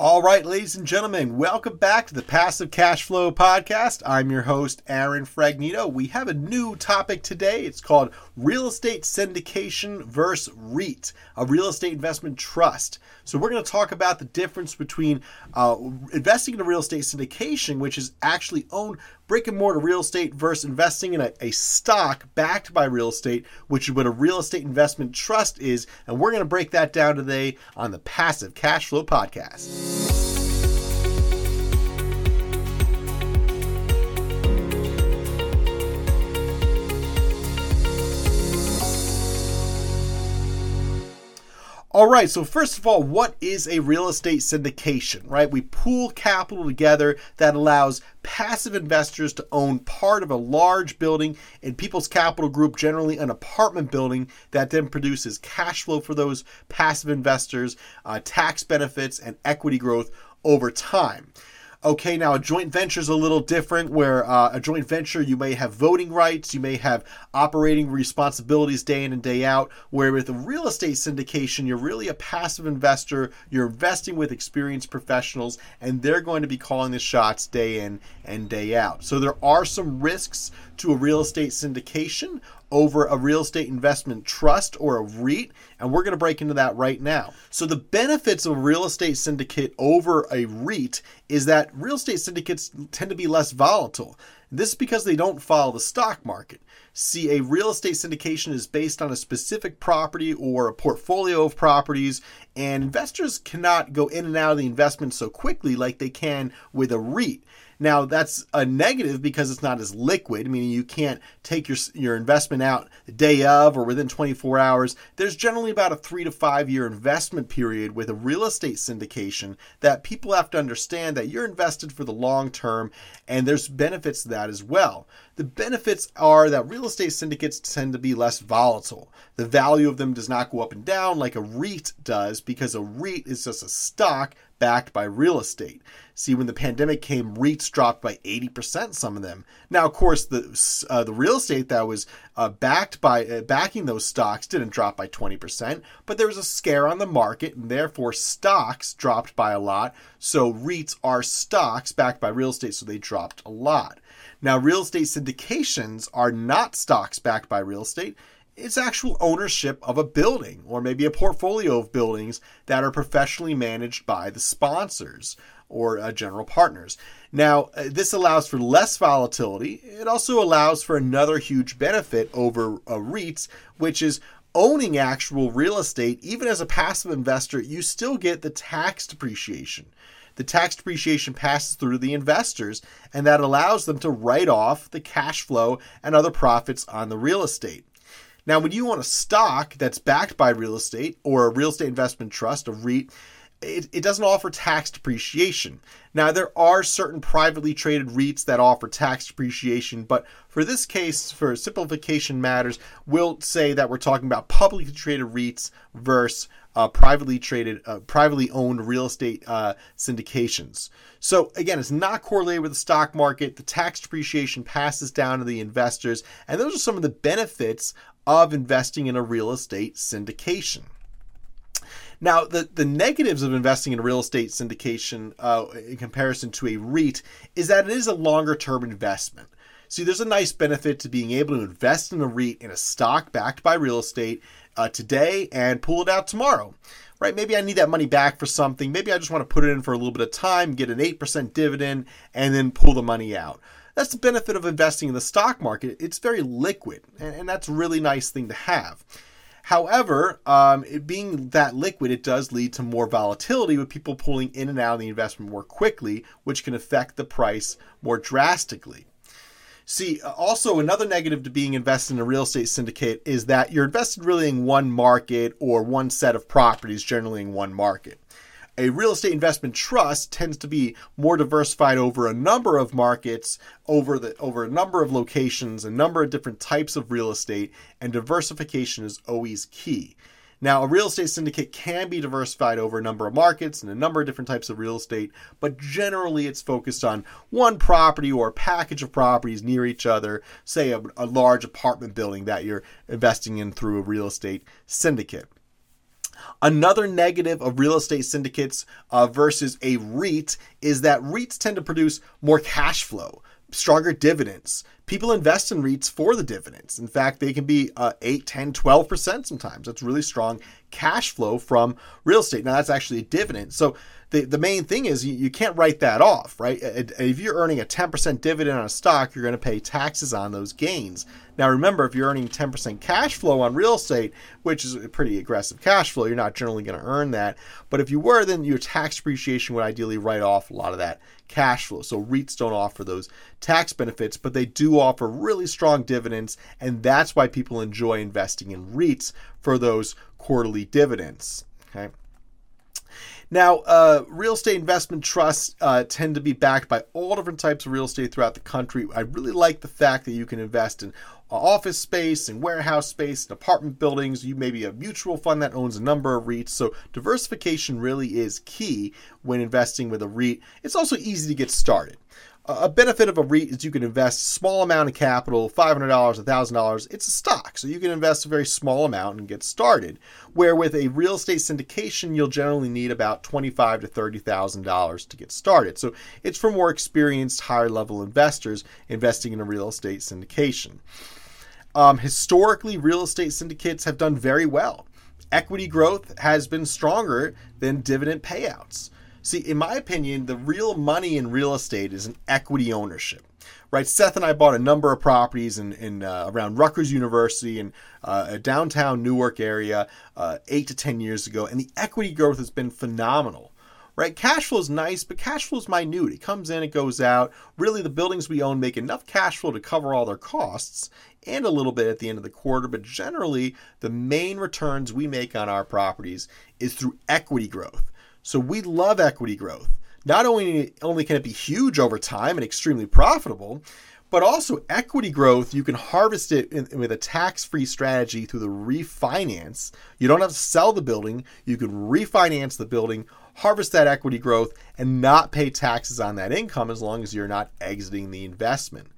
All right, ladies and gentlemen, welcome back to the Passive Cash Flow Podcast. I'm your host, Aaron Fragnito. We have a new topic today. It's called Real Estate Syndication versus REIT, a real estate investment trust. So, we're going to talk about the difference between uh, investing in a real estate syndication, which is actually owned brick and mortar real estate versus investing in a, a, stock backed by real estate, which is what a real estate investment trust is. And we're going to break that down today on the Passive Cash Flow Podcast. All right, so first of all, what is a real estate syndication, right? We pool capital together that allows passive investors to own part of a large building in People's Capital Group, generally an apartment building that then produces cash flow for those passive investors, uh, tax benefits, and equity growth over time. Okay, now a joint venture is a little different where uh, a joint venture you may have voting rights, you may have operating responsibilities day in and day out. Where with a real estate syndication, you're really a passive investor, you're investing with experienced professionals, and they're going to be calling the shots day in and day out. So there are some risks to a real estate syndication over a real estate investment trust or a REIT, and we're going to break into that right now. So, the benefits of a real estate syndicate over a REIT is that real estate syndicates tend to be less volatile. This is because they don't follow the stock market. See, a real estate syndication is based on a specific property or a portfolio of properties, and investors cannot go in and out of the investment so quickly like they can with a REIT. Now that's a negative because it's not as liquid, meaning you can't take your your investment out the day of or within 24 hours. There's generally about a 3 to 5 year investment period with a real estate syndication that people have to understand that you're invested for the long term and there's benefits to that as well. The benefits are that real estate syndicates tend to be less volatile. The value of them does not go up and down like a REIT does because a REIT is just a stock backed by real estate. See, when the pandemic came, REITs dropped by 80%, some of them. Now, of course, the, uh, the real estate that was uh, backed by uh, backing those stocks didn't drop by 20%, but there was a scare on the market, and therefore stocks dropped by a lot. So REITs are stocks backed by real estate, so they dropped a lot. Now, real estate syndications are not stocks backed by real estate it's actual ownership of a building or maybe a portfolio of buildings that are professionally managed by the sponsors or uh, general partners. Now, uh, this allows for less volatility. It also allows for another huge benefit over uh, REITs, which is owning actual real estate. Even as a passive investor, you still get the tax depreciation. The tax depreciation passes through the investors, and that allows them to write off the cash flow and other profits on the real estate. Now, when you own a stock that's backed by real estate or a real estate investment trust, a REIT, it, it doesn't offer tax depreciation. Now, there are certain privately traded REITs that offer tax depreciation, but for this case, for simplification matters, we'll say that we're talking about publicly traded REITs versus uh, privately traded, uh, privately owned real estate uh, syndications. So again, it's not correlated with the stock market. The tax depreciation passes down to the investors, and those are some of the benefits of investing in a real estate syndication. Now, the, the negatives of investing in real estate syndication uh, in comparison to a REIT is that it is a longer term investment. See, there's a nice benefit to being able to invest in a REIT in a stock backed by real estate uh, today and pull it out tomorrow. Right? Maybe I need that money back for something. Maybe I just want to put it in for a little bit of time, get an 8% dividend, and then pull the money out. That's the benefit of investing in the stock market. It's very liquid, and, and that's a really nice thing to have. However, um, it being that liquid, it does lead to more volatility with people pulling in and out of the investment more quickly, which can affect the price more drastically. See, uh, also another negative to being invested in a real estate syndicate is that you're invested really in one market or one set of properties, generally in one market a real estate investment trust tends to be more diversified over a number of markets, over the over a number of locations, a number of different types of real estate, and diversification is always key. Now, a real estate syndicate can be diversified over a number of markets and a number of different types of real estate, but generally it's focused on one property or a package of properties near each other, say a, a large apartment building that you're investing in through a real estate syndicate. Another negative of real estate syndicates uh, versus a REIT is that REITs tend to produce more cash flow, stronger dividends. People invest in REITs for the dividends. In fact, they can be uh, 8, 10, 12% sometimes. That's really strong cash flow from real estate. Now, that's actually a dividend. So, the, the main thing is you, you can't write that off, right? If you're earning a 10% dividend on a stock, you're going to pay taxes on those gains. Now, remember, if you're earning 10% cash flow on real estate, which is a pretty aggressive cash flow, you're not generally going to earn that. But if you were, then your tax depreciation would ideally write off a lot of that cash flow. So REITs don't offer those tax benefits, but they do offer really strong dividends. And that's why people enjoy investing in REITs for those quarterly dividends. Okay. Now, uh, real estate investment trusts uh, tend to be backed by all different types of real estate throughout the country. I really like the fact that you can invest in office space and warehouse space and apartment buildings. You may be a mutual fund that owns a number of REITs. So, diversification really is key when investing with a REIT. It's also easy to get started a benefit of a REIT is you can invest small amount of capital, $500, $1,000. It's a stock, so you can invest a very small amount and get started. Where with a real estate syndication, you'll generally need about 25 to $30,000 to get started. So it's for more experienced, higher level investors investing in a real estate syndication. Um, historically, real estate syndicates have done very well. Equity growth has been stronger than dividend payouts. See, in my opinion, the real money in real estate is an equity ownership. Right, Seth and I bought a number of properties in, in uh, around Rutgers University and uh, a downtown Newark area uh, eight to ten years ago, and the equity growth has been phenomenal right? Cash flow is nice, but cash flow is minute. It comes in, it goes out. Really, the buildings we own make enough cash flow to cover all their costs and a little bit at the end of the quarter, but generally, the main returns we make on our properties is through equity growth. So we love equity growth. Not only only can it be huge over time and extremely profitable, but also equity growth, you can harvest it in, with a tax-free strategy through the refinance. You don't have to sell the building, you can refinance the building, harvest that equity growth and not pay taxes on that income as long as you're not exiting the investment.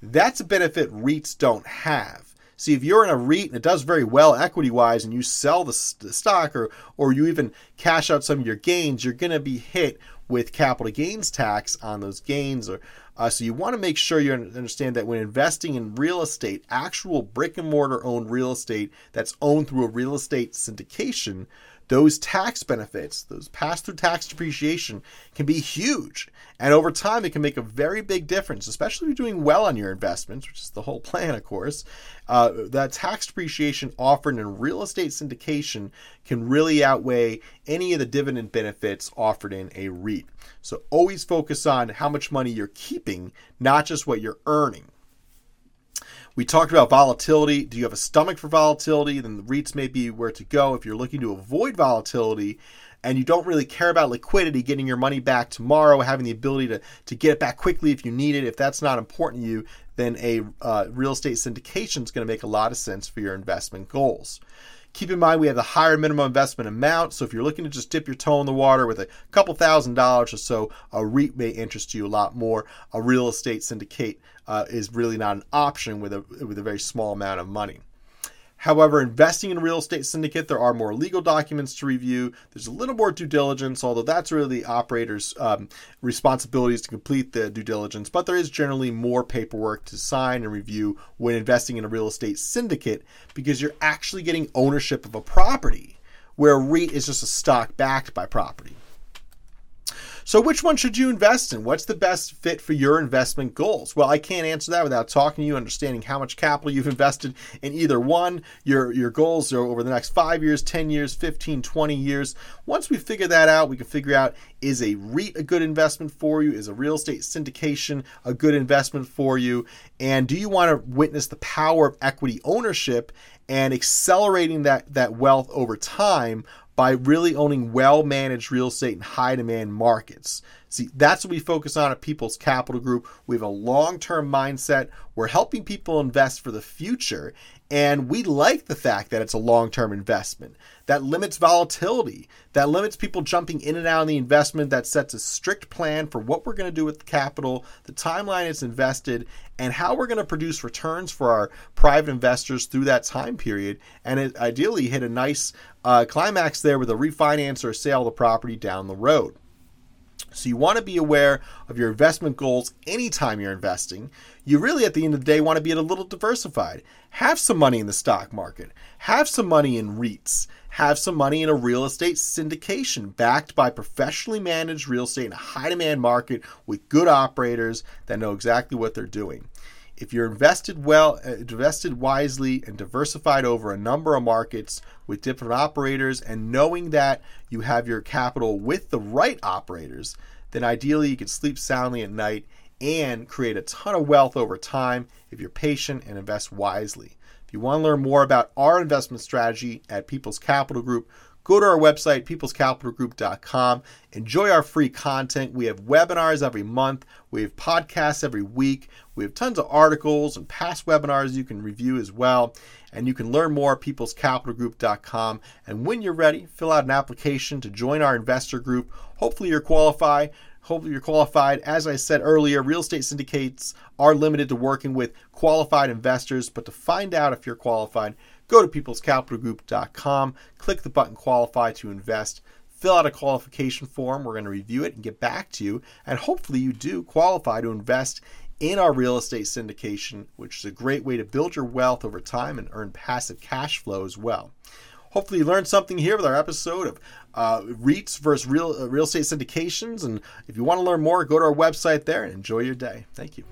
That's a benefit REITs don't have. See, if you're in a REIT and it does very well equity wise and you sell the, stock or, or you even cash out some of your gains, you're going to be hit with capital gains tax on those gains. Or uh, So you want to make sure you understand that when investing in real estate, actual brick and mortar owned real estate that's owned through a real estate syndication, those tax benefits, those pass through tax depreciation, can be huge. And over time, it can make a very big difference, especially if you're doing well on your investments, which is the whole plan, of course. Uh, that tax depreciation offered in real estate syndication can really outweigh any of the dividend benefits offered in a REIT. So always focus on how much money you're keeping, not just what you're earning. We talked about volatility. Do you have a stomach for volatility? Then the REITs may be where to go. If you're looking to avoid volatility and you don't really care about liquidity, getting your money back tomorrow, having the ability to, to get it back quickly if you need it, if that's not important to you, then a uh, real estate syndication is going to make a lot of sense for your investment goals. Keep in mind we have the higher minimum investment amount, so if you're looking to just dip your toe in the water with a couple thousand dollars or so, a REIT may interest you a lot more. A real estate syndicate uh, is really not an option with a with a very small amount of money. However, investing in a real estate syndicate, there are more legal documents to review. There's a little more due diligence, although that's really the operator's um, responsibilities to complete the due diligence. But there is generally more paperwork to sign and review when investing in a real estate syndicate because you're actually getting ownership of a property, where a REIT is just a stock backed by property. So, which one should you invest in? What's the best fit for your investment goals? Well, I can't answer that without talking to you, understanding how much capital you've invested in either one. Your your goals are over the next five years, 10 years, 15, 20 years. Once we figure that out, we can figure out is a REIT a good investment for you? Is a real estate syndication a good investment for you? And do you want to witness the power of equity ownership and accelerating that, that wealth over time by really owning well managed real estate in high demand markets. See, that's what we focus on at People's Capital Group. We have a long term mindset. We're helping people invest for the future. And we like the fact that it's a long term investment that limits volatility, that limits people jumping in and out of the investment, that sets a strict plan for what we're going to do with the capital, the timeline it's invested, and how we're going to produce returns for our private investors through that time period. And it ideally hit a nice uh, climax there with a refinance or a sale of the property down the road. So you want to be aware of your investment goals anytime you're investing. You really, at the end of the day, want to be a little diversified. Have some money in the stock market. Have some money in REITs. Have some money in a real estate syndication backed by professionally managed real estate in a high demand market with good operators that know exactly what they're doing. If you're invested well, uh, invested wisely, and diversified over a number of markets with different operators, and knowing that you have your capital with the right operators, then ideally you can sleep soundly at night and create a ton of wealth over time if you're patient and invest wisely. If you want to learn more about our investment strategy at People's Capital Group, go to our website, peoplescapitalgroup.com. Enjoy our free content. We have webinars every month, we have podcasts every week, we have tons of articles and past webinars you can review as well. And you can learn more at peoplescapitalgroup.com. And when you're ready, fill out an application to join our investor group. Hopefully, you're qualified. Hopefully, you're qualified. As I said earlier, real estate syndicates are limited to working with qualified investors. But to find out if you're qualified, go to peoplescapitalgroup.com, click the button qualify to invest, fill out a qualification form. We're going to review it and get back to you. And hopefully, you do qualify to invest in our real estate syndication, which is a great way to build your wealth over time and earn passive cash flow as well. Hopefully, you learned something here with our episode of uh, REITs versus real uh, real estate syndications. And if you want to learn more, go to our website there and enjoy your day. Thank you.